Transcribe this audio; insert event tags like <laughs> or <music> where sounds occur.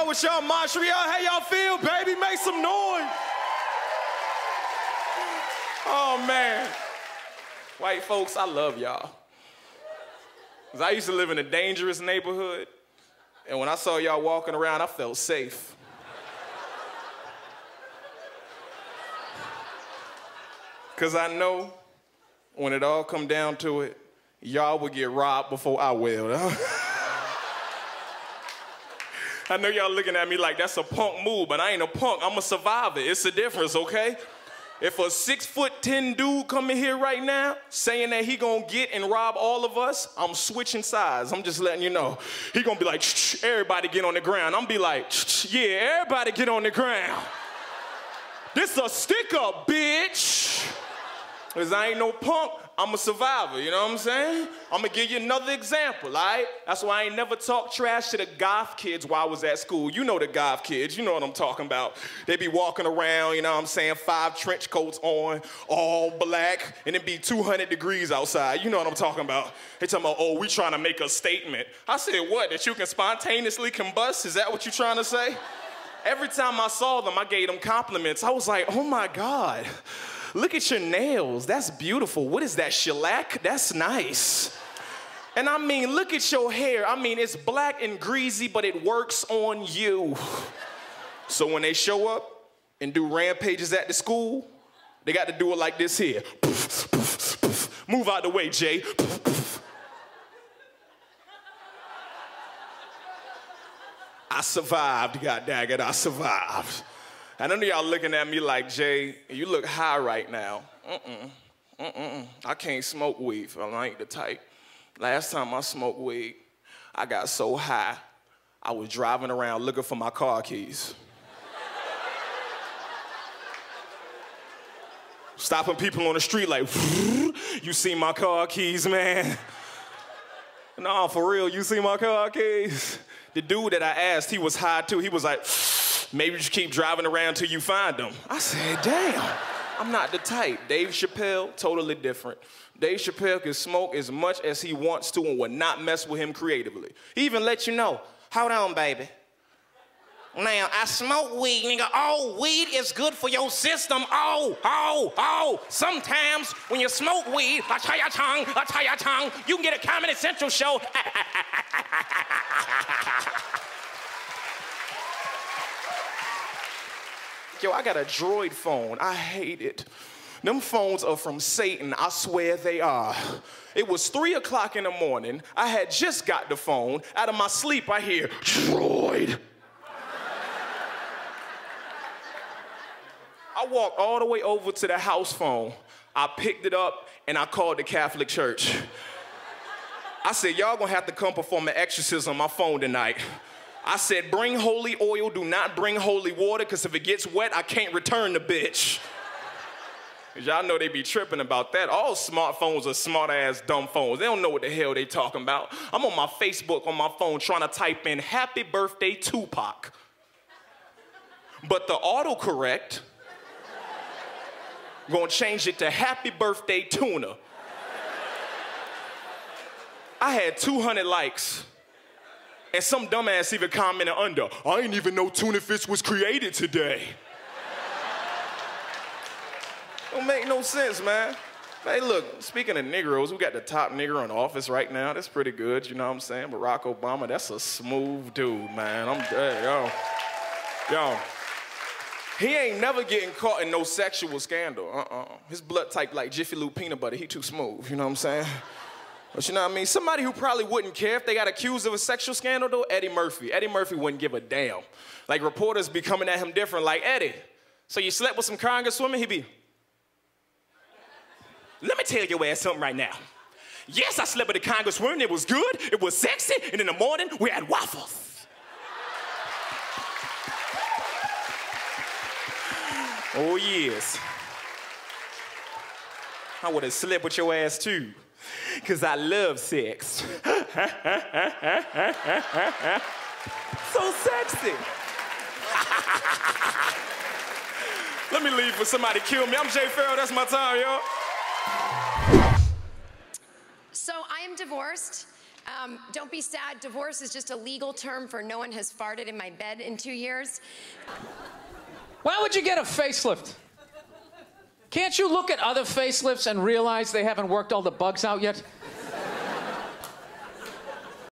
Montreal with y'all. Montreal, how y'all feel, baby? Make some noise. Oh, man. White folks, I love y'all. Because I used to live in a dangerous neighborhood, and when I saw y'all walking around, I felt safe. <laughs> Because I know when it all come down to it, y'all would get robbed before I will. <laughs> I know y'all looking at me like that's a punk move, but I ain't a punk. I'm a survivor. It's a difference, okay? If a six foot ten dude coming here right now saying that he gonna get and rob all of us, I'm switching sides. I'm just letting you know. He gonna be like, everybody get on the ground. I'm be like, yeah, everybody get on the ground. This a stick up, bitch. Cause I ain't no punk, I'm a survivor, you know what I'm saying? I'm gonna give you another example, all right? That's why I ain't never talked trash to the goth kids while I was at school. You know the goth kids, you know what I'm talking about. They be walking around, you know what I'm saying, five trench coats on, all black, and it be 200 degrees outside. You know what I'm talking about. They talking about, oh, we trying to make a statement. I said, what, that you can spontaneously combust? Is that what you trying to say? Every time I saw them, I gave them compliments. I was like, oh my God. Look at your nails. That's beautiful. What is that, shellac? That's nice. And I mean, look at your hair. I mean, it's black and greasy, but it works on you. So when they show up and do rampages at the school, they got to do it like this here. Move out the way, Jay. I survived, God dang it, I survived. I know y'all looking at me like, Jay, you look high right now. Mm-mm, mm-mm. I can't smoke weed. I ain't the type. Last time I smoked weed, I got so high, I was driving around looking for my car keys. Stopping people on the street like, <laughs> you see my car keys, man? no, for real, you see my car keys? The dude that I asked, he was high too. He was like, Maybe just keep driving around till you find them. I said, damn, I'm not the type. Dave Chappelle, totally different. Dave Chappelle can smoke as much as he wants to and will not mess with him creatively. He even let you know, hold on, baby. Now, I smoke weed, nigga. Oh, weed is good for your system. Oh, oh, oh. Sometimes when you smoke weed, I tell your tongue, I tell your tongue, you can get a Comedy Central show. <laughs> Yo, I got a droid phone. I hate it. Them phones are from Satan. I swear they are. It was three o'clock in the morning. I had just got the phone. Out of my sleep, I hear, droid. I walked all the way over to the house phone. I picked it up and I called the Catholic Church. I said, y'all gonna have to come perform an exorcism on my phone tonight. I said, bring holy oil, do not bring holy water, because if it gets wet, I can't return the bitch. <laughs> Y'all know they be tripping about that. All smartphones are smart ass dumb phones. They don't know what the hell they talking about. I'm on my Facebook on my phone trying to type in happy birthday Tupac. But the autocorrect gonna change it to happy birthday tuna. I had 200 likes. And some dumbass even commented under, I didn't even know tuna fish was created today. Don't make no sense, man. Hey, look, speaking of Negroes, we got the top nigger in office right now. That's pretty good, you know what I'm saying? Barack Obama, that's a smooth dude, man. I'm dead, yo. Yo. He ain't never getting caught in no sexual scandal. Uh-uh. His blood type like Jiffy Lube peanut butter. He too smooth, you know what I'm saying? But you know what I mean? Somebody who probably wouldn't care if they got accused of a sexual scandal, though, Eddie Murphy. Eddie Murphy wouldn't give a damn. Like, reporters be coming at him different, like, Eddie, so you slept with some congresswoman? He'd be, let me tell your ass something right now. Yes, I slept with a congresswoman. It was good, it was sexy, and in the morning, we had waffles. oh, yes. I would have slept with your ass too because I love sex. so sexy. <laughs> Let me leave for somebody kill me. I'm Jay Pharoah. That's my time, y'all. So I am divorced. Um, don't be sad. Divorce is just a legal term for no one has farted in my bed in two years. Why would you get a facelift? Can't you look at other facelifts and realize they haven't worked all the bugs out yet?